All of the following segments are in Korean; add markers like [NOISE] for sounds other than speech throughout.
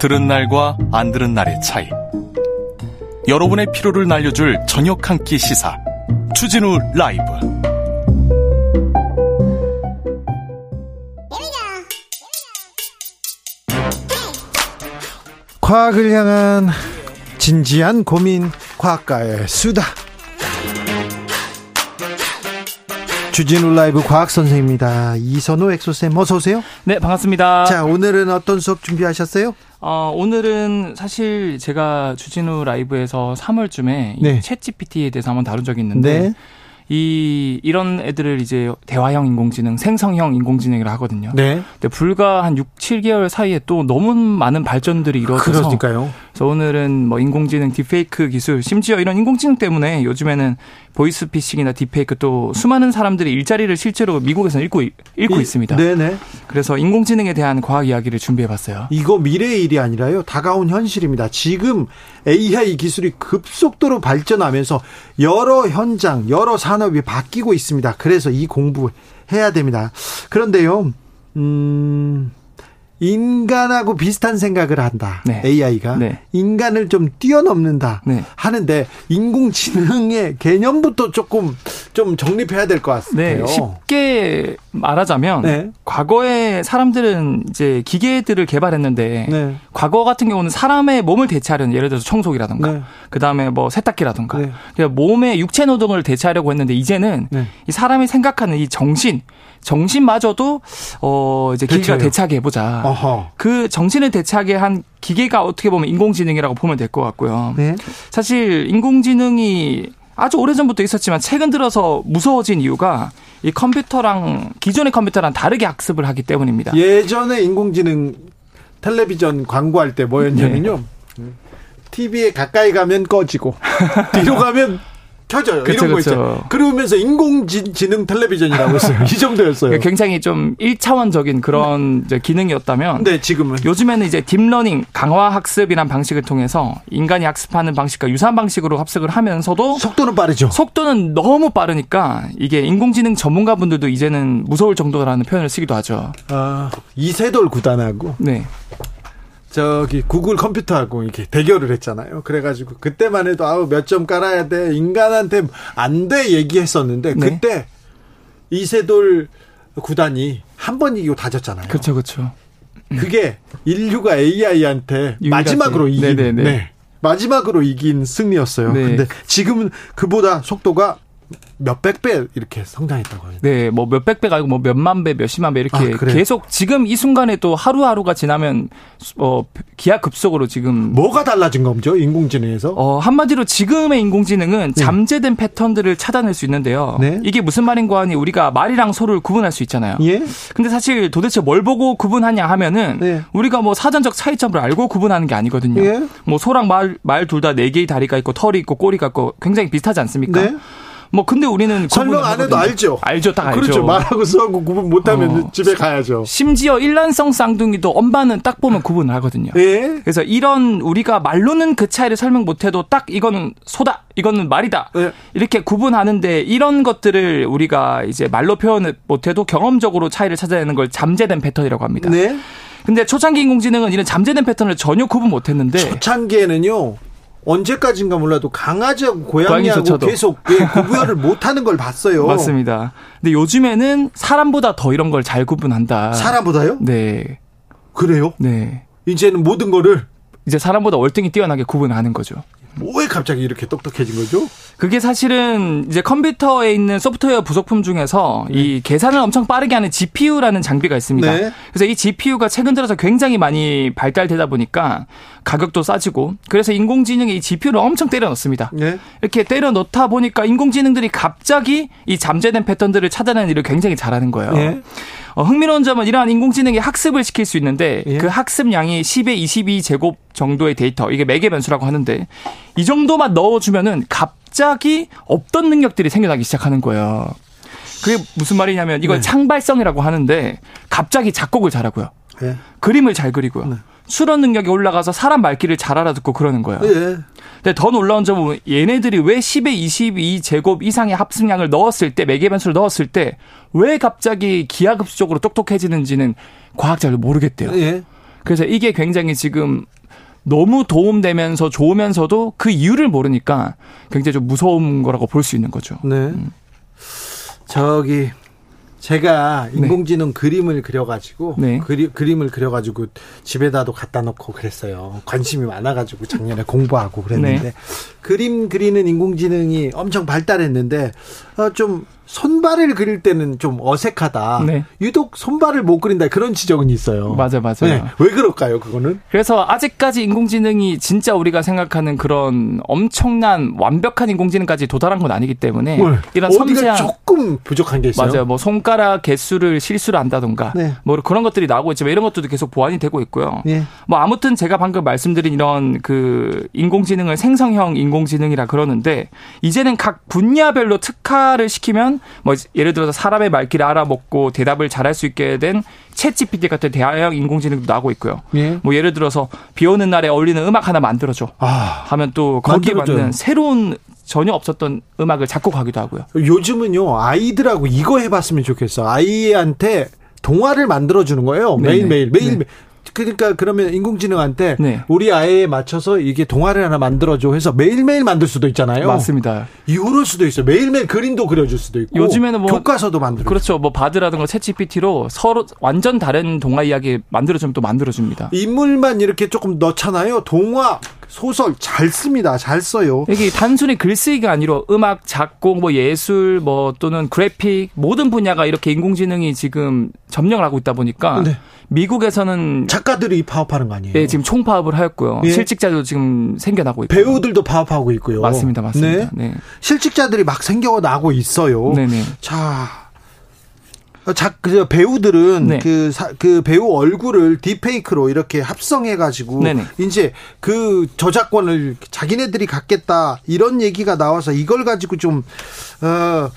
들은 날과 안 들은 날의 차이. 여러분의 피로를 날려줄 저녁 한 끼 시사. 추진우 라이브. 과학을 향한 진지한 고민, 과학가의 수다. 주진우 라이브 과학 선생입니다. 이선호 엑소쌤 어서 오세요. 네, 반갑습니다. 자, 오늘은 어떤 수업 준비하셨어요? 어, 오늘은 사실 제가 주진우 라이브에서 3월쯤에 네. 챗 GPT에 대해서 한번 다룬 적이 있는데 네. 이 이런 애들을 이제 대화형 인공지능, 생성형 인공지능이라 하거든요. 네. 근데 불과 한 6, 7개월 사이에 또 너무 많은 발전들이 이루어져서 그러니까요. 그래서 오늘은 뭐 인공지능 딥페이크 기술, 심지어 이런 인공지능 때문에 요즘에는 보이스피싱이나 딥페이크 또 수많은 사람들이 일자리를 실제로 미국에서 잃고 잃고 이, 있습니다. 네네. 그래서 인공지능에 대한 과학 이야기를 준비해봤어요. 이거 미래의 일이 아니라요. 다가온 현실입니다. 지금 AI 기술이 급속도로 발전하면서 여러 현장, 여러 산업이 바뀌고 있습니다. 그래서 이 공부 해야 됩니다. 그런데요, 음, 인간하고 비슷한 생각을 한다. 네. AI가 네. 인간을 좀 뛰어넘는다 네. 하는데 인공지능의 개념부터 조금 좀 정립해야 될 것 같아요. 네. 쉽게 말하자면 네. 과거에 사람들은 이제 기계들을 개발했는데 네. 과거 같은 경우는 사람의 몸을 대체하려는 예를 들어서 청소기라든가 네. 그다음에 뭐 세탁기라든가 그러니까 몸의 육체 노동을 대체하려고 했는데 이제는 이 사람이 생각하는 이 정신 정신마저도 어 이제 기계가 대체하게 해보자. 어허. 그 정신을 대체하게 한 기계가 어떻게 보면 인공지능이라고 보면 될 것 같고요. 네. 사실 인공지능이 아주 오래 전부터 있었지만 최근 들어서 무서워진 이유가 이 컴퓨터랑 기존의 컴퓨터랑 다르게 학습을 하기 때문입니다. 예전에 인공지능 텔레비전 광고할 때 뭐였냐면요. 네. TV에 가까이 가면 꺼지고 뒤로 가면 켜져요. 그쵸, 이런 거 그쵸. 있죠. 그러면서 인공지능 텔레비전이라고 했어요. [LAUGHS] 이 정도였어요. 굉장히 좀 1차원적인 그런 네. 기능이었다면 네, 지금은 요즘에는 이제 딥러닝, 강화 학습이란 방식을 통해서 인간이 학습하는 방식과 유사한 방식으로 학습을 하면서도 속도는 빠르죠. 속도는 너무 빠르니까 이게 인공지능 전문가분들도 이제는 무서울 정도라는 표현을 쓰기도 하죠. 아, 이세돌 구단하고 네. 저기 구글 컴퓨터하고 이렇게 대결을 했잖아요. 그래가지고 그때만 해도 아우 몇 점 깔아야 돼 인간한테 안 돼 얘기했었는데 네. 그때 이세돌 구단이 한 번 이기고 다 졌잖아요. 그렇죠, 그렇죠. 그게 인류가 AI한테 마지막으로 이긴 네네네. 네. 마지막으로 이긴 승리였어요. 네. 근데 지금은 그보다 속도가 몇백 배 이렇게 성장했다고 해요. 네, 뭐 몇백 배가 아니고 뭐 몇만 배, 몇십만 배 이렇게 아, 계속 지금 이 순간에 또 하루하루가 지나면 어 기하급속으로 지금 뭐가 달라진 거죠? 인공지능에서? 어 한마디로 지금의 인공지능은 네. 잠재된 패턴들을 찾아낼 수 있는데요. 네. 이게 무슨 말인가 하니 우리가 말이랑 소를 구분할 수 있잖아요. 예. 근데 사실 도대체 뭘 보고 구분하냐 하면은 네. 우리가 뭐 사전적 차이점을 알고 구분하는 게 아니거든요. 예. 뭐 소랑 말 말 둘 다 네 개의 다리가 있고 털이 있고 꼬리가 있고 굉장히 비슷하지 않습니까? 네. 뭐 근데 우리는 설명 안 해도 알죠. 알죠, 딱 알죠. 그렇죠. 말하고 써고 구분 못하면 어. 집에 가야죠. 심지어 일란성 쌍둥이도 엄마는 딱 보면 구분을 하거든요. 예. 그래서 이런 우리가 말로는 그 차이를 설명 못해도 딱 이거는 소다, 이거는 말이다 예. 이렇게 구분하는데 이런 것들을 우리가 이제 말로 표현 못해도 경험적으로 차이를 찾아내는 걸 잠재된 패턴이라고 합니다. 네. 근데 초창기 인공지능은 이런 잠재된 패턴을 전혀 구분 못했는데 초창기에는요 언제까지인가 몰라도 강아지하고 고양이하고 계속 예, 구분을 [LAUGHS] 못하는 걸 봤어요. 맞습니다. 근데 요즘에는 사람보다 더 이런 걸 잘 구분한다. 사람보다요? 네. 그래요? 네. 이제는 모든 거를 이제 사람보다 월등히 뛰어나게 구분하는 거죠. 왜 갑자기 이렇게 똑똑해진 거죠? 그게 사실은 이제 컴퓨터에 있는 소프트웨어 부속품 중에서 네. 이 계산을 엄청 빠르게 하는 GPU라는 장비가 있습니다. 네. 그래서 이 GPU가 최근 들어서 굉장히 많이 발달되다 보니까 가격도 싸지고 그래서 인공지능이 이 GPU를 엄청 때려 넣습니다. 네. 이렇게 때려 넣다 보니까 인공지능들이 갑자기 이 잠재된 패턴들을 찾아내는 일을 굉장히 잘하는 거예요. 네. 어, 흥미로운 점은 이러한 인공지능이 학습을 시킬 수 있는데 예. 그 학습량이 10의 22 제곱 정도의 데이터 이게 매개 변수라고 하는데 이 정도만 넣어주면은 갑 자기 없던 능력들이 생겨나기 시작하는 거예요. 그게 무슨 말이냐면 이걸 네. 창발성이라고 하는데 갑자기 작곡을 잘하고요. 예. 그림을 잘 그리고요. 네. 수련 능력이 올라가서 사람 말귀를 잘 알아듣고 그러는 거예요. 예. 근데 더 놀라운 점은 얘네들이 왜 10의 22 제곱 이상의 합승량을 넣었을 때 매개 변수를 넣었을 때 왜 갑자기 기하급수적으로 똑똑해지는지는 과학자들 모르겠대요. 예. 그래서 이게 굉장히 지금 너무 도움되면서 좋으면서도 그 이유를 모르니까 굉장히 좀 무서운 거라고 볼 수 있는 거죠. 네. 음. 저기 제가 네. 인공지능 네. 그림을 그려가지고 네. 그리, 그림을 그려가지고 집에다도 갖다 놓고 그랬어요. 관심이 많아가지고 작년에 공부하고 그랬는데 네. 그림 그리는 인공지능이 엄청 발달했는데 어, 좀 손발을 그릴 때는 좀 어색하다. 네. 유독 손발을 못 그린다 그런 지적은 있어요. 맞아, 맞아요. 네. 왜 그럴까요, 그거는? 그래서 아직까지 인공지능이 진짜 우리가 생각하는 그런 엄청난 완벽한 인공지능까지 도달한 건 아니기 때문에 네. 이런 섬세한 조금 부족한 게 있어요. 맞아요. 뭐 손가락 개수를 실수를 한다던가 네. 뭐 그런 것들이 나오고 있지만 이런 것들도 계속 보완이 되고 있고요. 네. 뭐 아무튼 제가 방금 말씀드린 이런 그 인공지능을 생성형 인공지능이라 그러는데 이제는 각 분야별로 특화 를 시키면 뭐 예를 들어서 사람의 말귀를 알아먹고 대답을 잘할 수 있게 된 챗GPT 같은 대화형 인공지능도 나오고 있고요. 예. 뭐 예를 들어서 비 오는 날에 어울리는 음악 하나 만들어줘. 아, 하면 또 거기에 만들어줘요. 맞는 새로운 전혀 없었던 음악을 작곡하기도 하고요. 요즘은요 아이들하고 이거 해봤으면 좋겠어. 아이한테 동화를 만들어주는 거예요. 매일매일 매일 네. 그러니까 그러면 인공지능한테 네. 우리 아이에 맞춰서 이게 동화를 하나 만들어줘 해서 매일매일 만들 수도 있잖아요. 맞습니다. 이럴 수도 있어요. 매일매일 그림도 그려줄 수도 있고. 요즘에는 뭐 교과서도 만들어. 그렇죠. 뭐 바드라든가 챗GPT로 서로 완전 다른 동화 이야기 만들어주면 또 만들어줍니다. 인물만 이렇게 조금 넣잖아요. 동화 소설 잘 씁니다. 잘 써요. 이게 단순히 글쓰기가 아니라 음악, 작곡, 뭐 예술, 뭐 또는 그래픽 모든 분야가 이렇게 인공지능이 지금 점령을 하고 있다 보니까 네. 미국에서는 작가들이 파업하는 거 아니에요? 네, 지금 총파업을 하였고요. 예. 실직자도 지금 생겨나고 있고 배우들도 파업하고 있고요. 맞습니다, 맞습니다. 네. 네. 실직자들이 막 생겨나고 있어요. 네네. 자, 자, 그 배우들은 네. 그, 사, 그 배우 얼굴을 딥페이크로 이렇게 합성해가지고 네네. 이제 그 저작권을 자기네들이 갖겠다 이런 얘기가 나와서 이걸 가지고 좀 어.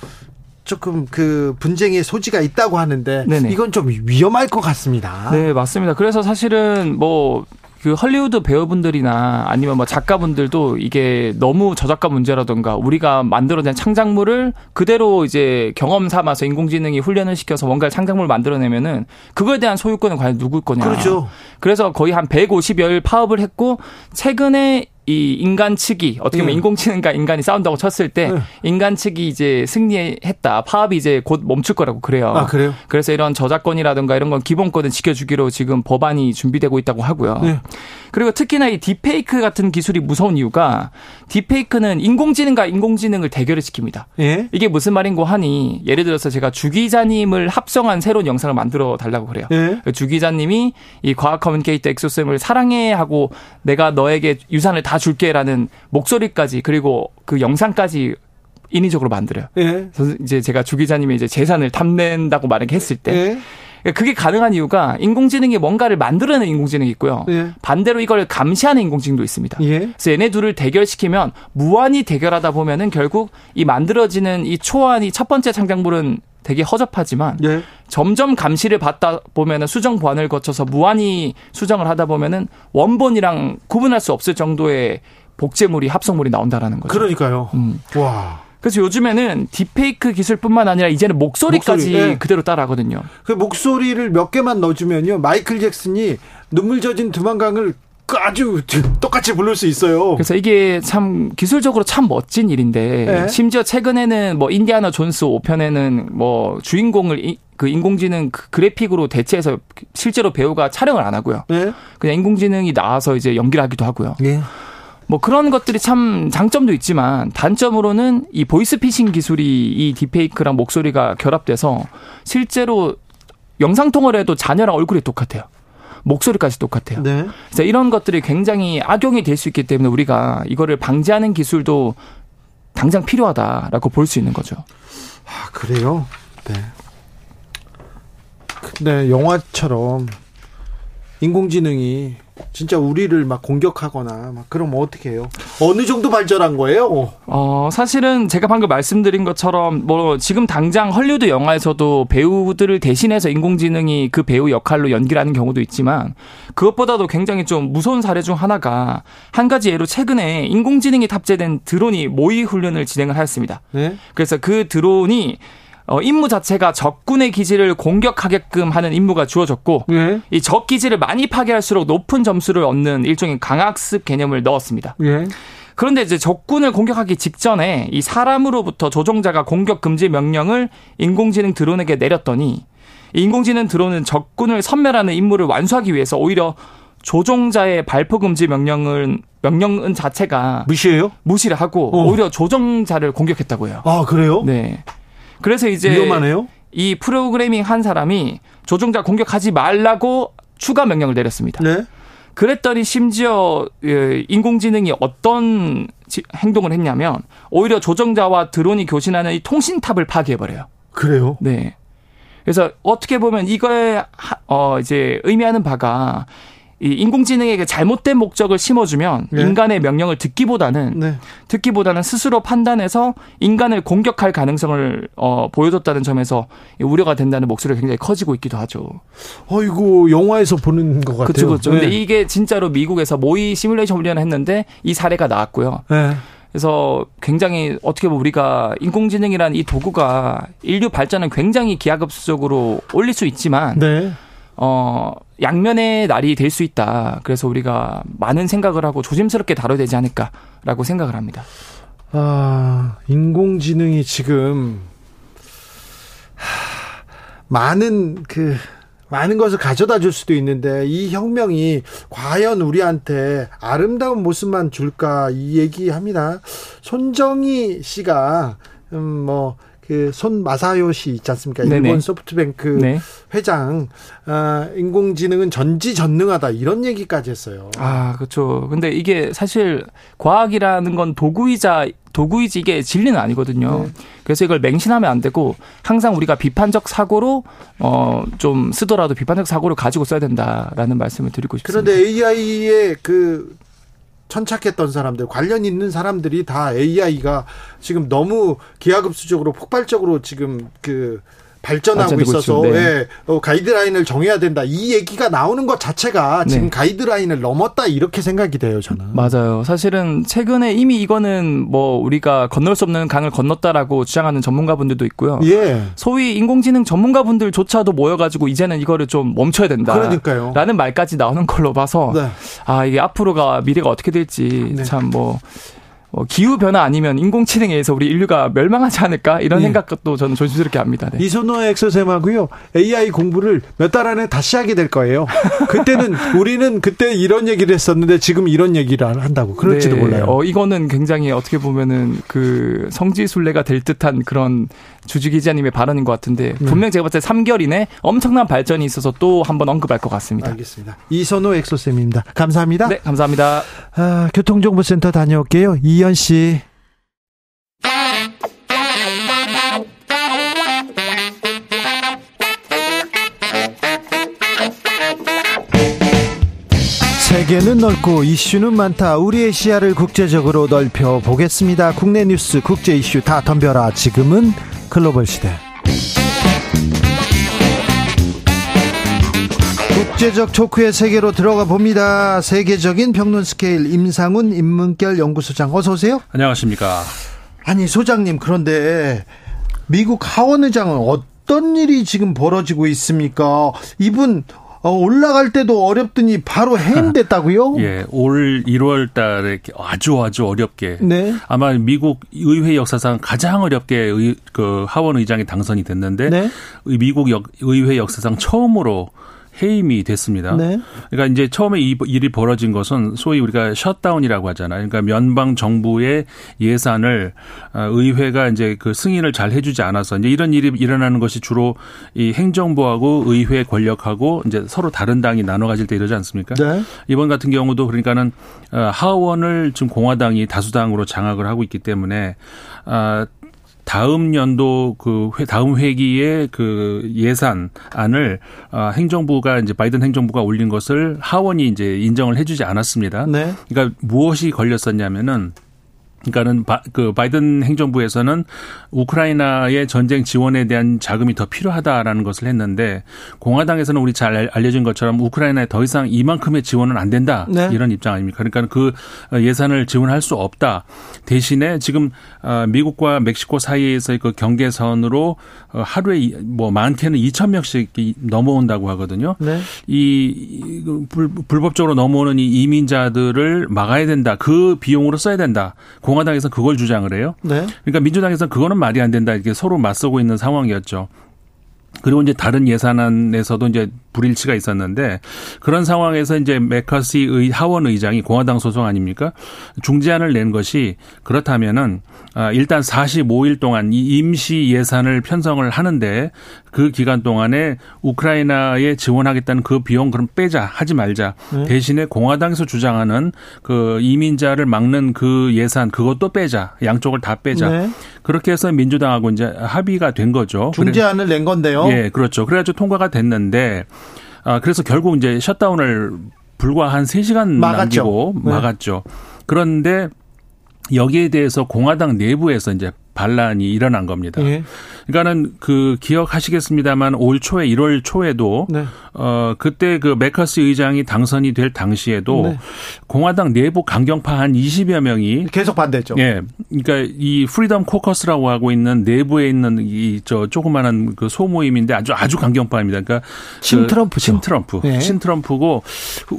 조금 그 분쟁의 소지가 있다고 하는데 네네. 이건 좀 위험할 것 같습니다. 네, 맞습니다. 그래서 사실은 뭐 그 헐리우드 배우분들이나 아니면 뭐 작가분들도 이게 너무 저작가 문제라던가 우리가 만들어낸 창작물을 그대로 이제 경험 삼아서 인공지능이 훈련을 시켜서 뭔가 창작물을 만들어내면은 그거에 대한 소유권은 과연 누굴 거냐. 그렇죠. 그래서 거의 한 150여일 파업을 했고 최근에 이 인간 측이 어떻게 보면 네. 인공지능과 인간이 싸운다고 쳤을 때 네. 인간 측이 이제 승리했다. 파업이 이제 곧 멈출 거라고 그래요. 아, 그래요? 그래서 이런 저작권이라든가 이런 건 기본권을 지켜주기로 지금 법안이 준비되고 있다고 하고요. 네. 그리고 특히나 이 딥페이크 같은 기술이 무서운 이유가 딥페이크는 인공지능과 인공지능을 대결을 시킵니다. 예? 이게 무슨 말인고 하니 예를 들어서 제가 주 기자님을 합성한 새로운 영상을 만들어 달라고 그래요. 예? 주 기자님이 이 과학 커뮤니케이터 엑소쌤을 사랑해 하고 내가 너에게 유산을 다 줄게라는 목소리까지 그리고 그 영상까지 인위적으로 만들어요. 예. 그래서 이제 제가 주 기자님의 이제 재산을 탐낸다고 말을 했을 때 예? 그게 가능한 이유가 인공지능이 뭔가를 만들어내는 인공지능이 있고요. 예. 반대로 이걸 감시하는 인공지능도 있습니다. 예. 그래서 얘네 둘을 대결시키면 무한히 대결하다 보면은 결국 이 만들어지는 이 초안이 첫 번째 창작물은 되게 허접하지만 예. 점점 감시를 받다 보면은 수정 보완을 거쳐서 무한히 수정을 하다 보면은 원본이랑 구분할 수 없을 정도의 복제물이 합성물이 나온다라는 거죠. 그러니까요. 음. 와. 그래서 요즘에는 딥페이크 기술뿐만 아니라 이제는 목소리까지 목소리, 네. 그대로 따라하거든요. 그 목소리를 몇 개만 넣어주면요, 마이클 잭슨이 눈물 젖은 두만강을 아주 똑같이 부를 수 있어요. 그래서 이게 참 기술적으로 참 멋진 일인데 네. 심지어 최근에는 뭐 인디아나 존스 5편에는 뭐 주인공을 그 인공지능 그 그래픽으로 대체해서 실제로 배우가 촬영을 안 하고요. 네. 그냥 인공지능이 나와서 이제 연기를 하기도 하고요. 네. 뭐 그런 것들이 참 장점도 있지만 단점으로는 이 보이스피싱 기술이 이 딥페이크랑 목소리가 결합돼서 실제로 영상 통화를 해도 자녀랑 얼굴이 똑같아요. 목소리까지 똑같아요. 네. 그래서 이런 것들이 굉장히 악용이 될 수 있기 때문에 우리가 이거를 방지하는 기술도 당장 필요하다라고 볼 수 있는 거죠. 아, 그래요? 네. 네, 영화처럼 인공지능이 진짜 우리를 막 공격하거나 막 그럼 어떻게 해요? 어느 정도 발전한 거예요? 어, 사실은 제가 방금 말씀드린 것처럼 뭐 지금 당장 헐리우드 영화에서도 배우들을 대신해서 인공지능이 그 배우 역할로 연기를 하는 경우도 있지만 그것보다도 굉장히 좀 무서운 사례 중 하나가 한 가지 예로 최근에 인공지능이 탑재된 드론이 모의 훈련을 진행을 하였습니다. 네? 그래서 그 드론이 어, 임무 자체가 적군의 기지를 공격하게끔 하는 임무가 주어졌고 예. 이적 기지를 많이 파괴할수록 높은 점수를 얻는 일종의 강학습 개념을 넣었습니다. 예. 그런데 이제 적군을 공격하기 직전에 이 사람으로부터 조종자가 공격 금지 명령을 인공지능 드론에게 내렸더니 인공지능 드론은 적군을 섬멸하는 임무를 완수하기 위해서 오히려 조종자의 발포 금지 명령은 명령은 자체가 무시해요? 무시를 하고 어. 오히려 조종자를 공격했다고요. 아 그래요? 네. 그래서 이제 위험하네요. 이 프로그래밍 한 사람이 조종자 공격하지 말라고 추가 명령을 내렸습니다. 네. 그랬더니 심지어 예, 인공지능이 어떤 행동을 했냐면 오히려 조종자와 드론이 교신하는 이 통신탑을 파괴해버려요. 그래요? 네. 그래서 어떻게 보면 이거에 어 이제 의미하는 바가 이 인공지능에게 잘못된 목적을 심어주면 네. 인간의 명령을 듣기보다는 네. 듣기보다는 스스로 판단해서 인간을 공격할 가능성을 어, 보여줬다는 점에서 우려가 된다는 목소리가 굉장히 커지고 있기도 하죠. 어이고 영화에서 보는 것 같아요. 그렇죠, 그렇죠. 네. 근데 이게 진짜로 미국에서 모의 시뮬레이션 훈련을 했는데 이 사례가 나왔고요. 네. 그래서 굉장히 어떻게 보면 우리가 인공지능이라는 이 도구가 인류 발전은 굉장히 기하급수적으로 올릴 수 있지만 네. 어, 양면의 날이 될 수 있다. 그래서 우리가 많은 생각을 하고 조심스럽게 다뤄야 되지 않을까라고 생각을 합니다. 아, 인공지능이 지금 하, 많은 그 많은 것을 가져다 줄 수도 있는데 이 혁명이 과연 우리한테 아름다운 모습만 줄까 이 얘기합니다. 손정희 씨가 음 뭐 그손 마사요시 있지 않습니까? 네네. 일본 소프트뱅크 네. 회장 아, 인공지능은 전지전능하다 이런 얘기까지 했어요. 아 그렇죠. 근데 이게 사실 과학이라는 건 도구이자 도구이지 이게 진리는 아니거든요. 네. 그래서 이걸 맹신하면 안 되고 항상 우리가 비판적 사고로 어 좀 쓰더라도 비판적 사고를 가지고 써야 된다라는 말씀을 드리고 싶습니다. 그런데 AI의 그 천착했던 사람들, 관련 있는 사람들이 다 AI가 지금 너무 기하급수적으로 폭발적으로 지금 그 발전하고 있어서 네. 예, 어, 가이드라인을 정해야 된다. 이 얘기가 나오는 것 자체가 지금 네. 가이드라인을 넘었다 이렇게 생각이 돼요, 저는. 맞아요. 사실은 최근에 이미 이거는 뭐 우리가 건널 수 없는 강을 건넜다라고 주장하는 전문가분들도 있고요. 예. 소위 인공지능 전문가분들조차도 모여가지고 이제는 이거를 좀 멈춰야 된다. 그러니까요. 라는 말까지 나오는 걸로 봐서 네. 아 이게 앞으로가 미래가 어떻게 될지 네. 참뭐 어, 기후 변화 아니면 인공지능에 의해서 우리 인류가 멸망하지 않을까 이런 네. 생각도 저는 조심스럽게 합니다. 네. 이소노 엑소셈하고요 AI 공부를 몇 달 안에 다시 하게 될 거예요. 그때는 [LAUGHS] 우리는 그때 이런 얘기를 했었는데 지금 이런 얘기를 한다고 그럴지도 네. 몰라요. 어, 이거는 굉장히 어떻게 보면은 그 성지순례가 될 듯한 그런 주주 기자님의 발언인 것 같은데 네. 분명 제가 봤을 때 3개월 이내 엄청난 발전이 있어서 또 한번 언급할 것 같습니다. 알겠습니다. 이선호 엑소쌤입니다. 감사합니다. 네, 감사합니다. 아, 교통정보센터 다녀올게요. 이현 씨. 세계는 넓고 이슈는 많다. 우리의 시야를 국제적으로 넓혀 보겠습니다. 국내 뉴스, 국제 이슈 다 덤벼라. 지금은 글로벌 시대. 국제적 촉의 세계로 들어가 봅니다. 세계적인 평론 스케일 임상훈 인문결 연구소장 어서 오세요. 안녕하십니까. 아니 소장님 그런데 미국 하원 의장은 어떤 일이 지금 벌어지고 있습니까? 이분 어, 올라갈 때도 어렵더니 바로 해임됐다고요? [LAUGHS] 예, 올 1월 달에 아주 아주 어렵게 네. 아마 미국 의회 역사상 가장 어렵게 의, 그 하원 의장이 당선이 됐는데 네. 미국 역, 의회 역사상 처음으로 해임이 됐습니다. 네. 그러니까 이제 처음에 이 일이 벌어진 것은 소위 우리가 셧다운이라고 하잖아요. 그러니까 연방 정부의 예산을 어, 의회가 이제 그 승인을 잘 해주지 않아서 이제 이런 일이 일어나는 것이 주로 이 행정부하고 의회 권력하고 이제 서로 다른 당이 나눠 가질 때 이러지 않습니까? 네. 이번 같은 경우도 그러니까는 어, 하원을 지금 공화당이 다수당으로 장악을 하고 있기 때문에 아 다음 연도 그 다음 회기의 그 예산안을 어, 행정부가 이제 바이든 행정부가 올린 것을 하원이 이제 인정을 해주지 않았습니다. 네. 그러니까 무엇이 걸렸었냐면은 그러니까는 바, 그 바이든 행정부에서는 우크라이나의 전쟁 지원에 대한 자금이 더 필요하다라는 것을 했는데 공화당에서는 우리 잘 알려진 것처럼 우크라이나에 더 이상 이만큼의 지원은 안 된다 네. 이런 입장 아닙니까? 그러니까 그 예산을 지원할 수 없다. 대신에 지금 어, 미국과 멕시코 사이에서의 그 경계선으로 어, 하루에 뭐 많게는 2천 명씩 넘어온다고 하거든요. 네. 이 불, 불법적으로 넘어오는 이 이민자들을 막아야 된다. 그 비용으로 써야 된다. 공 화당에서 그걸 주장을 해요. 네. 그러니까 민주당에서는 그거는 말이 안 된다 이렇게 서로 맞서고 있는 상황이었죠. 그리고 이제 다른 예산안에서도 이제 불일치가 있었는데 그런 상황에서 이제 메커시 의 하원 의장이 공화당 소속 아닙니까? 중재안을 낸 것이 그렇다면은 아 일단 45일 동안 이 임시 예산을 편성을 하는데 그 기간 동안에 우크라이나에 지원하겠다는 그 비용 그럼 빼자 하지 말자 네. 대신에 공화당에서 주장하는 그 이민자를 막는 그 예산 그것도 빼자 양쪽을 다 빼자 네. 그렇게 해서 민주당하고 이제 합의가 된 거죠. 중재안을 낸 건데요. 예, 그렇죠. 그래가지고 통과가 됐는데 아 그래서 결국 이제 셧다운을 불과 한 3시간 막았죠. 남기고 네. 막았죠. 그런데 여기에 대해서 공화당 내부에서 이제 반란이 일어난 겁니다. 예. 그러니까는 그 기억하시겠습니다만 올 초에 1월 초에도 네. 어 그때 그 매카시 의장이 당선이 될 당시에도 네. 공화당 내부 강경파 한 20여 명이 계속 반대했죠. 예. 그러니까 이 프리덤 코커스라고 하고 있는 내부에 있는 이 저 조그마한 그 소모임인데 아주 아주 강경파입니다. 그러니까 친트럼프 그 친트럼프. 네. 친트럼프고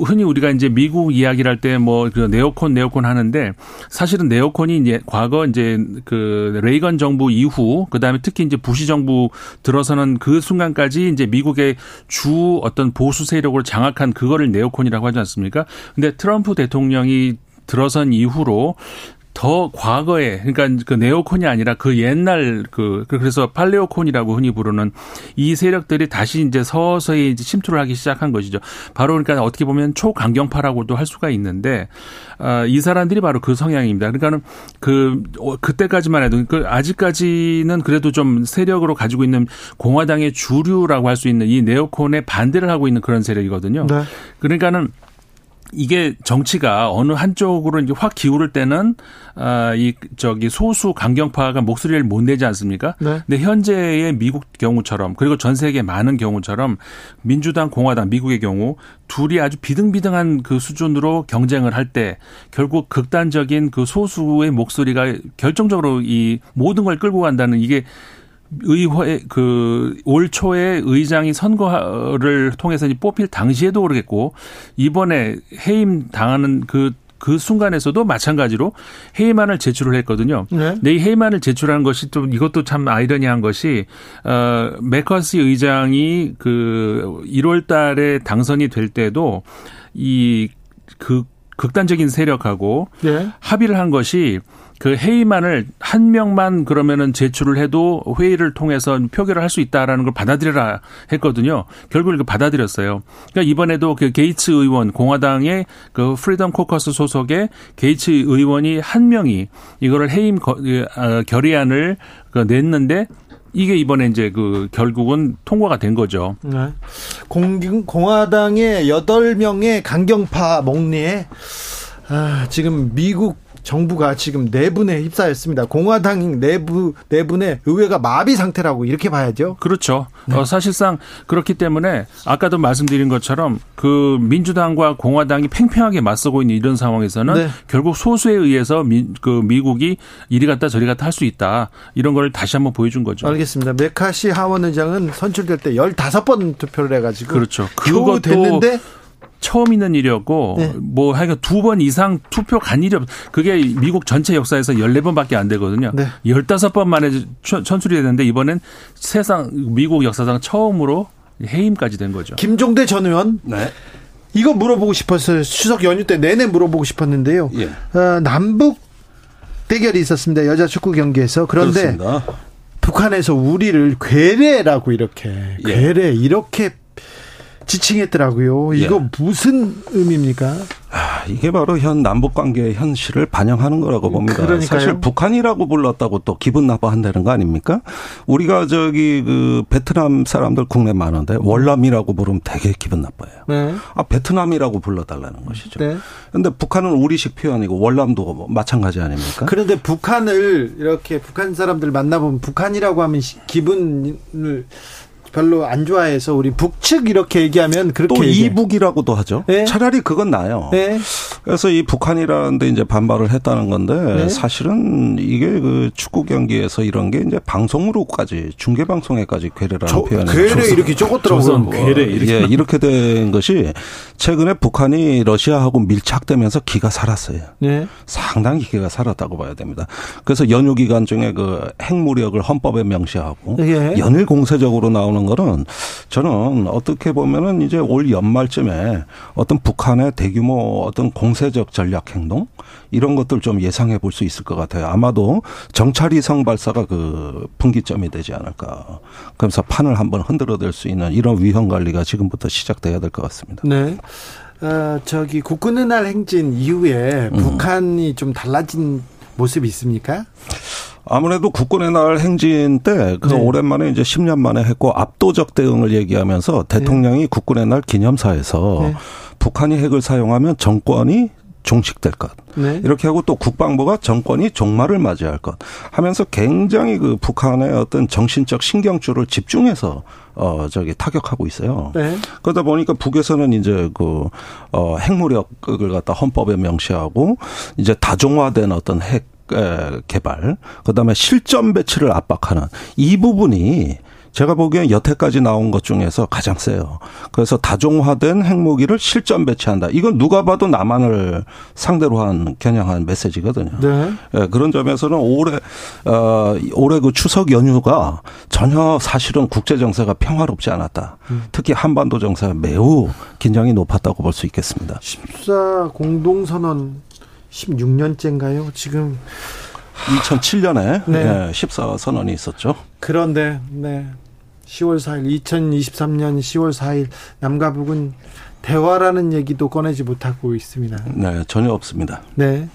흔히 우리가 이제 미국 이야기를 할 때 뭐 그 네오콘 네오콘 하는데 사실은 네오콘이 이제 과거 이제 그 레이건 정부 이후 그다음에 특히 이제 부시 정부 들어서는 그 순간까지 이제 미국의 주 어떤 보수 세력으로 장악한 그거를 네오콘이라고 하지 않습니까? 근데 트럼프 대통령이 들어선 이후로 더 과거에 그러니까 그 네오콘이 아니라 그 옛날 그 그래서 팔레오콘이라고 흔히 부르는 이 세력들이 다시 이제 서서히 이제 침투를 하기 시작한 것이죠. 바로 그러니까 어떻게 보면 초강경파라고도 할 수가 있는데 아, 이 사람들이 바로 그 성향입니다. 그러니까는 그 어, 그때까지만 해도 그 아직까지는 그래도 좀 세력으로 가지고 있는 공화당의 주류라고 할 수 있는 이 네오콘에 반대를 하고 있는 그런 세력이거든요. 네. 그러니까는 이게 정치가 어느 한쪽으로 이제 확 기울을 때는 아이 저기 소수 강경파가 목소리를 못 내지 않습니까? 네. 근데 현재의 미국 경우처럼 그리고 전 세계 많은 경우처럼 민주당 공화당 미국의 경우 둘이 아주 비등비등한 그 수준으로 경쟁을 할 때 결국 극단적인 그 소수의 목소리가 결정적으로 이 모든 걸 끌고 간다는 이게 의회 그 올 초에 의장이 선거를 통해서 뽑힐 당시에도 그러겠고 이번에 해임 당하는 그그 그 순간에서도 마찬가지로 해임안을 제출을 했거든요. 네. 근데 이 해임안을 제출한 것이 좀 이것도 참 아이러니한 것이 어 메커시 의장이 그 1월 달에 당선이 될 때도 이그 극단적인 세력하고 네. 합의를 한 것이 그 해임안을 한 명만 그러면은 제출을 해도 회의를 통해서 표결을 할 수 있다라는 걸 받아들여라 했거든요. 결국 그 받아들였어요. 그러니까 이번에도 그 게이츠 의원 공화당의 그 프리덤 코커스 소속의 게이츠 의원이 한 명이 이거를 해임 그, 아, 결의안을 그 냈는데 이게 이번에 이제 그 결국은 통과가 된 거죠. 네. 공, 공화당의 8명의 강경파 목리에 아, 지금 미국 정부가 지금 내분에 휩싸였습니다. 공화당 내부 내분에 의회가 마비 상태라고 이렇게 봐야죠. 그렇죠. 네. 어, 사실상 그렇기 때문에 아까도 말씀드린 것처럼 그 민주당과 공화당이 팽팽하게 맞서고 있는 이런 상황에서는 네. 결국 소수에 의해서 미, 그 미국이 이리 갔다 저리 갔다 할 수 있다 이런 걸 다시 한번 보여준 거죠. 알겠습니다. 메카시 하원 의장은 선출될 때 15번 투표를 해가지고 그렇죠. 그것도 됐는데 처음 있는 일이었고 네. 뭐 하여간 두 번 이상 투표 간 일이 없 그게 미국 전체 역사에서 14번밖에 안 되거든요. 네. 15번 만에 천출이 됐는데 이번엔 세상 미국 역사상 처음으로 해임까지 된 거죠. 김종대 전 의원. 네. 이거 물어보고 싶었어요. 추석 연휴 때 내내 물어보고 싶었는데요. 예. 어, 남북 대결이 있었습니다. 여자 축구 경기에서. 그런데 그렇습니다. 북한에서 우리를 괴뢰라고 이렇게 예. 괴뢰 이렇게 지칭했더라고요. 이거 예. 무슨 의미입니까? 아, 이게 바로 현 남북 관계의 현실을 반영하는 거라고 봅니다. 그러니까요. 사실 북한이라고 불렀다고 또 기분 나빠한다는 거 아닙니까? 우리가 저기 그 베트남 사람들 국내 많은데 월남이라고 부르면 되게 기분 나빠요. 네. 아 베트남이라고 불러달라는 것이죠. 네. 그런데 북한은 우리식 표현이고 월남도 마찬가지 아닙니까? 그런데 북한을 이렇게 북한 사람들 만나보면 북한이라고 하면 기분을 별로 안 좋아해서 우리 북측 이렇게 얘기하면 그렇게 또 이북이라고도 하죠. 네? 차라리 그건 나요. 네? 그래서 이 북한이라는데 이제 반발을 했다는 건데 네? 사실은 이게 그 축구 경기에서 이런 게 이제 방송으로까지 중계 방송에까지 괴뢰라는 표현이 괴뢰 이렇게 적었더라고요. 괴뢰 이렇게 예, 이렇게 된 것이 최근에 북한이 러시아하고 밀착되면서 기가 살았어요. 네? 상당히 기가 살았다고 봐야 됩니다. 그래서 연휴 기간 중에 그 핵무력을 헌법에 명시하고 예. 연일 공세적으로 나오는 하는 거는 저는 어떻게 보면은 이제 올 연말쯤에 어떤 북한의 대규모 어떤 공세적 전략 행동 이런 것들 좀 예상해 볼 수 있을 것 같아요. 아마도 정찰위성 발사가 그 분기점이 되지 않을까. 그러면서 판을 한번 흔들어댈 수 있는 이런 위험 관리가 지금부터 시작돼야 될 것 같습니다. 네. 어, 저기 국군의 날 행진 이후에 음. 북한이 좀 달라진 모습이 있습니까? 아무래도 국군의 날 행진 때 그 네. 오랜만에 이제 10년 만에 했고 압도적 대응을 얘기하면서 대통령이 네. 국군의 날 기념사에서 네. 북한이 핵을 사용하면 정권이 종식될 것. 네. 이렇게 하고 또 국방부가 정권이 종말을 맞이할 것 하면서 굉장히 그 북한의 어떤 정신적 신경줄을 집중해서 어 저기 타격하고 있어요. 네. 그러다 보니까 북에서는 이제 그어 핵무력을 갖다 헌법에 명시하고 이제 다종화된 어떤 핵 개발, 그다음에 실전 배치를 압박하는 이 부분이 제가 보기엔 여태까지 나온 것 중에서 가장 세요. 그래서 다종화된 핵무기를 실전 배치한다. 이건 누가 봐도 남한을 상대로 한 겨냥한 메시지거든요. 네. 예, 그런 점에서는 올해 어 올해 그 추석 연휴가 전혀 사실은 국제 정세가 평화롭지 않았다. 음. 특히 한반도 정세가 매우 긴장이 높았다고 볼 수 있겠습니다. 14 공동선언 16년째인가요? 지금 2007년에 네. 14 선언이 있었죠. 그런데 네. 10월 4일 2023년 10월 4일 남과 북은 대화라는 얘기도 꺼내지 못하고 있습니다. 네, 전혀 없습니다. 네.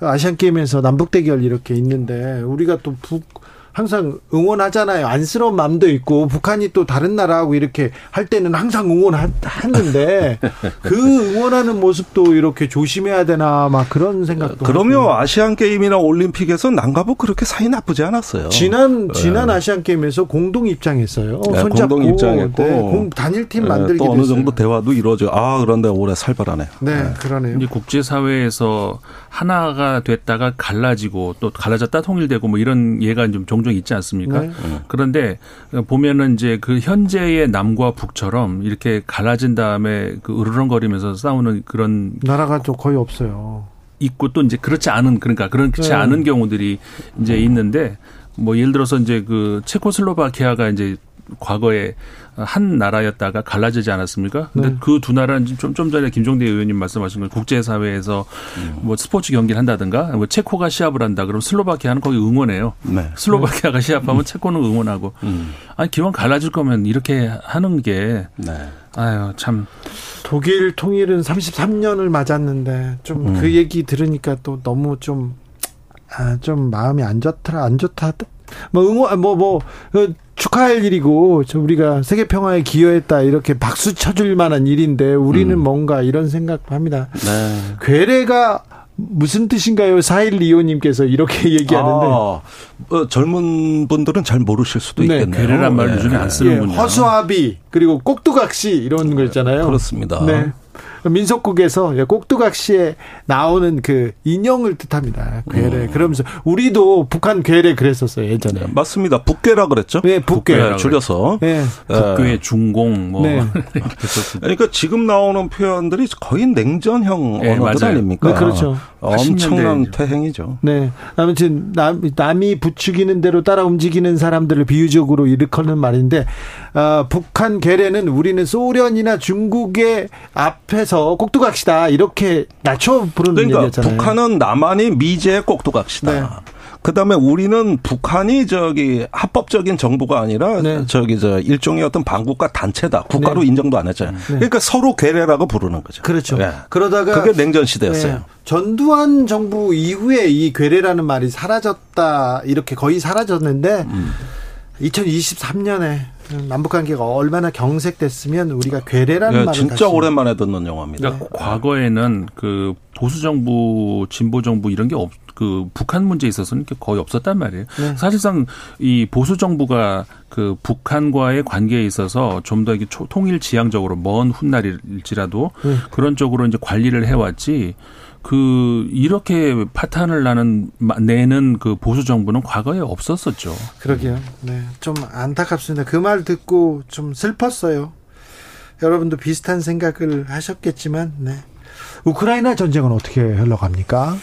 아시안 게임에서 남북 대결 이렇게 있는데 우리가 또 북 항상 응원하잖아요. 안쓰러운 마음도 있고 북한이 또 다른 나라하고 이렇게 할 때는 항상 응원했는데 [LAUGHS] 그 응원하는 모습도 이렇게 조심해야 되나 막 그런 생각도. 그럼요. 하고. 아시안 게임이나 올림픽에서 남가북 그렇게 사이 나쁘지 않았어요. 지난 네. 지난 아시안 게임에서 공동 입장했어요. 네, 공동 입장했고 네, 단일 팀 만들기 또 어느. 정도 대화도 이루어져. 아 그런데 올해 살벌하네. 네, 네. 그러네요. 이제 국제 사회에서 하나가 됐다가 갈라지고 또 갈라졌다 통일되고 뭐 이런 예가 좀 종종 있지 않습니까? 네. 그런데 보면은 이제 그 현재의 남과 북처럼 이렇게 갈라진 다음에 그 으르렁거리면서 싸우는 그런 나라가 좀 거의 없어요. 있고 또 이제 그렇지 않은 그러니까 그렇지 네. 않은 경우들이 이제 있는데 뭐 예를 들어서 이제 그 체코슬로바키아가 이제 과거에 한 나라였다가 갈라지지 않았습니까? 근데 네. 그두 나라는 좀, 좀 전에 김종대 의원님 말씀하신 건 국제사회에서 음. 뭐 스포츠 경기를 한다든가 뭐 체코가 시합을 한다 그럼 슬로바키아는 거기 응원해요. 네. 슬로바키아가 시합하면 음. 체코는 응원하고. 음. 아니, 기왕 갈라질 거면 이렇게 하는 게. 네. 아유, 참. 독일 통일은 33년을 맞았는데 좀그 음. 그 얘기 들으니까 또 너무 좀, 아, 좀 마음이 안 좋더라, 안 좋다. 뭐 응원, 뭐, 뭐, 그 축하할 일이고 저 우리가 세계 평화에 기여했다 이렇게 박수 쳐줄 만한 일인데 우리는 음. 뭔가 이런 생각도 합니다. 네. 괴뢰가 무슨 뜻인가요? 4일2호님께서 이렇게 [LAUGHS] 얘기하는데. 아, 어, 젊은 분들은 잘 모르실 수도 네. 있겠네요. 괴뢰란 말 요즘에 네. 안 쓰는군요. 예, 허수아비, 그리고 꼭두각시 이런 거 있잖아요. 그렇습니다. 네. 민속국에서 꼭두각시에 나오는 그 인형을 뜻합니다. 괴뢰. 음. 그러면서 우리도 북한 괴뢰 그랬었어요 예전에. 네, 맞습니다. 북괴라 그랬죠. 네, 북괴. 북괴 줄여서. 네. 북괴 중공 뭐. 네. [LAUGHS] 그러니까 지금 나오는 표현들이 거의 냉전형 네, 언어들 맞아요. 아닙니까? 네, 그렇죠. 엄청난 퇴행이죠. 네. 아무튼 남, 남이 부추기는 대로 따라 움직이는 사람들을 비유적으로 일으키는 말인데 어, 북한 괴뢰는 우리는 소련이나 중국의 앞에서 꼭두각시다 이렇게 낮춰 부르는 그러니까 얘기였잖아요. 북한은 남한이 미제의 꼭두각시다. 네. 그다음에 우리는 북한이 저기 합법적인 정부가 아니라 네. 저기 저 일종의 어떤 반국가 단체다. 국가로 네. 인정도 안 했잖아요. 네. 그러니까 서로 괴뢰라고 부르는 거죠. 그렇죠. 네. 그러다가 그게 냉전 시대였어요. 네. 전두환 정부 이후에 이 괴뢰라는 말이 사라졌다. 이렇게 거의 사라졌는데 음. 2023년에 남북 관계가 얼마나 경색됐으면 우리가 괴뢰라는 네, 말을 진짜 오랜만에 듣는 영화입니다. 그러니까 과거에는 그 보수 정부, 진보 정부 이런 게 없, 그 북한 문제에 있어서는 거의 없었단 말이에요. 네. 사실상 이 보수 정부가 그 북한과의 관계에 있어서 좀더 통일 지향적으로 먼 훗날일지라도 네. 그런 쪽으로 이제 관리를 해왔지. 그 이렇게 파탄을 나는 내는 그 보수 정부는 과거에 없었었죠. 그러게요. 네, 좀 안타깝습니다. 그 말 듣고 좀 슬펐어요. 여러분도 비슷한 생각을 하셨겠지만, 네. 우크라이나 전쟁은 어떻게 흘러갑니까?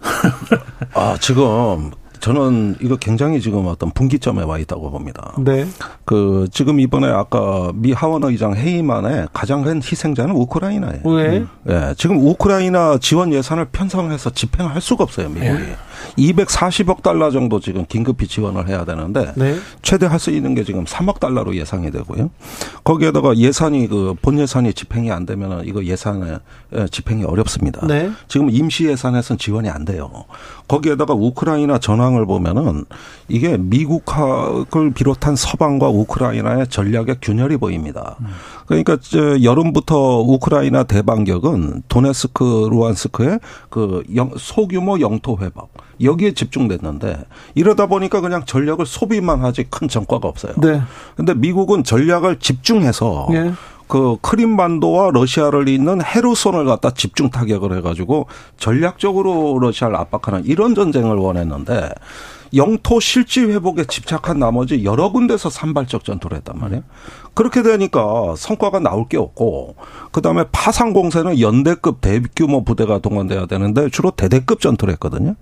[LAUGHS] 아, 지금 저는 이거 굉장히 지금 어떤 분기점에 와 있다고 봅니다. 네. 그 지금 이번에 아까 미 하원 의장 회의만에 가장 큰 희생자는 우크라이나예요. 왜? 예. 지금 우크라이나 지원 예산을 편성해서 집행할 수가 없어요, 미국이. 네. 240억 달러 정도 지금 긴급히 지원을 해야 되는데 네. 최대 할 수 있는 게 지금 3억 달러로 예상이 되고요. 거기에다가 예산이 그 본 예산이 집행이 안 되면 이거 예산에 집행이 어렵습니다. 네. 지금 임시 예산에서는 지원이 안 돼요. 거기에다가 우크라이나 전황을 보면은 이게 미국을 비롯한 서방과 우크라이나의 전략의 균열이 보입니다. 그러니까 여름부터 우크라이나 대반격은 도네스크, 루안스크의 그 소규모 영토 회복 여기에 집중됐는데 이러다 보니까 그냥 전력을 소비만 하지 큰 전과가 없어요. 네. 근데 미국은 전략을 집중해서 네. 그 크림반도와 러시아를 잇는 헤르손을 갖다 집중 타격을 해가지고 전략적으로 러시아를 압박하는 이런 전쟁을 원했는데 영토 실지 회복에 집착한 나머지 여러 군데서 산발적 전투를 했단 말이에요. 그렇게 되니까 성과가 나올 게 없고 그다음에 파상 공세는 연대급 대규모 부대가 동원돼야 되는데 주로 대대급 전투를 했거든요.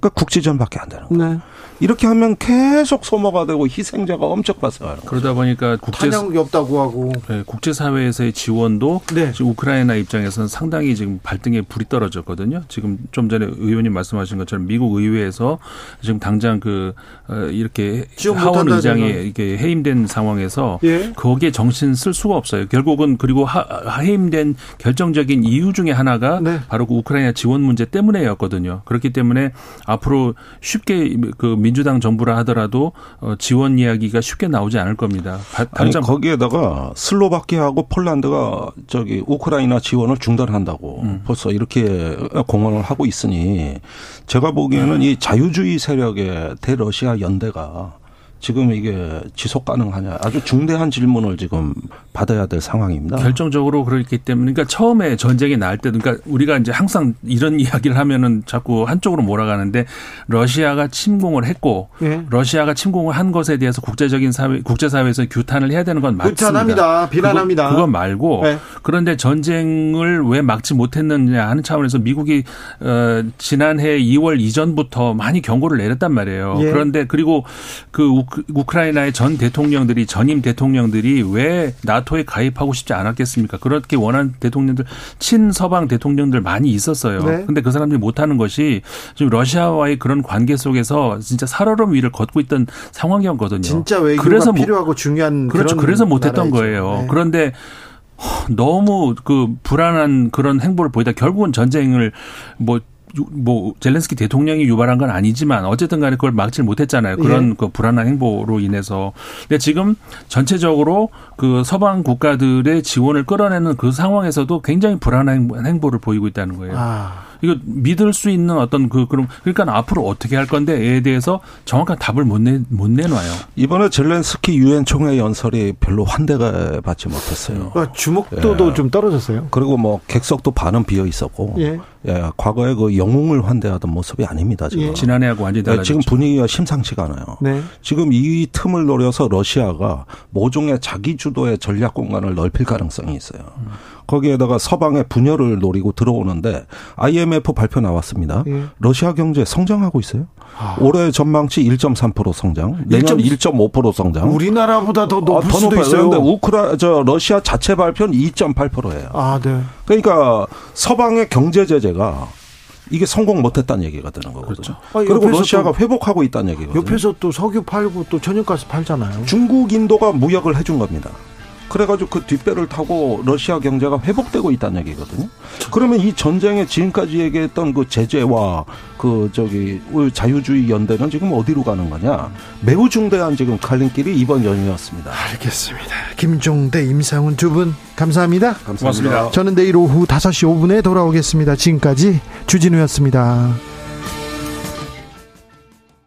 그러니까 국지전밖에 안 되는 거예요. 네. 이렇게 하면 계속 소모가 되고 희생자가 엄청 발생하는 거죠. 그러다 보니까 국제 탄약이 없다고 하고 네, 국제 사회에서의 지원도 네. 지금 우크라이나 입장에서는 상당히 지금 발등에 불이 떨어졌거든요. 지금 좀 전에 의원님 말씀하신 것처럼 미국 의회에서 지금 당장 그 어, 이렇게 하원 의장이 이렇게 해임된 상황에서 예. 거기에 정신 쓸 수가 없어요. 결국은 그리고 하, 해임된 결정적인 이유 중에 하나가 네. 바로 그 우크라이나 지원 문제 때문에였거든요. 그렇기 때문에 앞으로 쉽게 그 민주당 정부라 하더라도 어, 지원 이야기가 쉽게 나오지 않을 겁니다. 아니 거기에다가 슬로바키아하고 폴란드가 저기 우크라이나 지원을 중단한다고 음. 벌써 이렇게 공언을 하고 있으니 제가 보기에는 이 자유주의 세력의 대러시아 연대가 지금 이게 지속 가능하냐 아주 중대한 질문을 지금 받아야 될 상황입니다. 결정적으로 그렇기 때문에 그러니까 처음에 전쟁이 날 때도 그러니까 우리가 이제 항상 이런 [LAUGHS] 이야기를 하면은 자꾸 한쪽으로 몰아가는데 러시아가 침공을 했고 네. 러시아가 침공을 한 것에 대해서 국제적인 사회 국제사회에서 규탄을 해야 되는 건 맞습니다. 규탄합니다. 비난합니다. 그거, 그거 말고 네. 그런데 전쟁을 왜 막지 못했느냐 하는 차원에서 미국이 어 지난해 2월 이전부터 많이 경고를 내렸단 말이에요. 예. 그런데 그리고 그 우크라이나의 전 대통령들이 전임 대통령들이 왜 나토에 가입하고 싶지 않았겠습니까? 그렇게 원하는 대통령들 친서방 대통령들 많이 있었어요. 네. 근데 그 사람들이 못하는 것이 지금 러시아와의 그런 관계 속에서 진짜 살얼음 위를 걷고 있던 상황이었거든요. 진짜 외교가 그래서 필요하고 중요한 그렇죠. 그래서 못했던 거예요. 네. 그런데 너무 그 불안한 그런 행보를 보이다 결국은 전쟁을 뭐 뭐 젤렌스키 대통령이 유발한 건 아니지만 어쨌든 간에 그걸 막지 못했잖아요. 그런 예. 그 불안한 행보로 인해서. 근데 지금 전체적으로 그 서방 국가들의 지원을 끌어내는 그 상황에서도 굉장히 불안한 행보를 보이고 있다는 거예요. 아. 이거 믿을 수 있는 어떤 그 그럼 그러니까 앞으로 어떻게 할 건데에 대해서 정확한 답을 못내못 내놔요. 이번에 젤렌스키 유엔 총회 연설이 별로 환대가 받지 못했어요. 그 주목도도 예. 좀 떨어졌어요. 그리고 뭐 객석도 반은 비어 있었고, 예. 예, 과거에 그 영웅을 환대하던 모습이 아닙니다 지금. 예. 지난해하고 완전히 달라졌죠. 지금 분위기가 심상치가 않아요. 네. 지금 이 틈을 노려서 러시아가 모종의 자기 주도의 전략 공간을 넓힐 가능성이 있어요. 음. 거기에다가 서방의 분열을 노리고 들어오는데 IMF 발표 나왔습니다. 예. 러시아 경제 성장하고 있어요. 아. 올해 전망치 1.3% 성장, 내년 1.5% 성장. 우리나라보다 더 높을 아, 더 수도 높아요. 있어요. 그런데 우크라 저 러시아 자체 발표는 2.8%예요. 아, 네. 그러니까 서방의 경제 제재가 이게 성공 못했다는 얘기가 되는 거거든요. 그렇죠. 아, 그리고 러시아가 회복하고 있다는 얘기거든요. 옆에서 또 석유 팔고 또 천연가스 팔잖아요. 중국, 인도가 무역을 해준 겁니다. 그래가지고 그 뒷배를 타고 러시아 경제가 회복되고 있다는 얘기거든요. 그러면 이 전쟁에 지금까지 얘기했던 그 제재와 그 저기 자유주의 연대는 지금 어디로 가는 거냐? 매우 중대한 지금 갈림길이 이번 연휴였습니다. 알겠습니다. 김종대, 임상훈 두 분 감사합니다. 감사합니다. 고맙습니다. 저는 내일 오후 5시 5분에 돌아오겠습니다. 지금까지 주진우였습니다.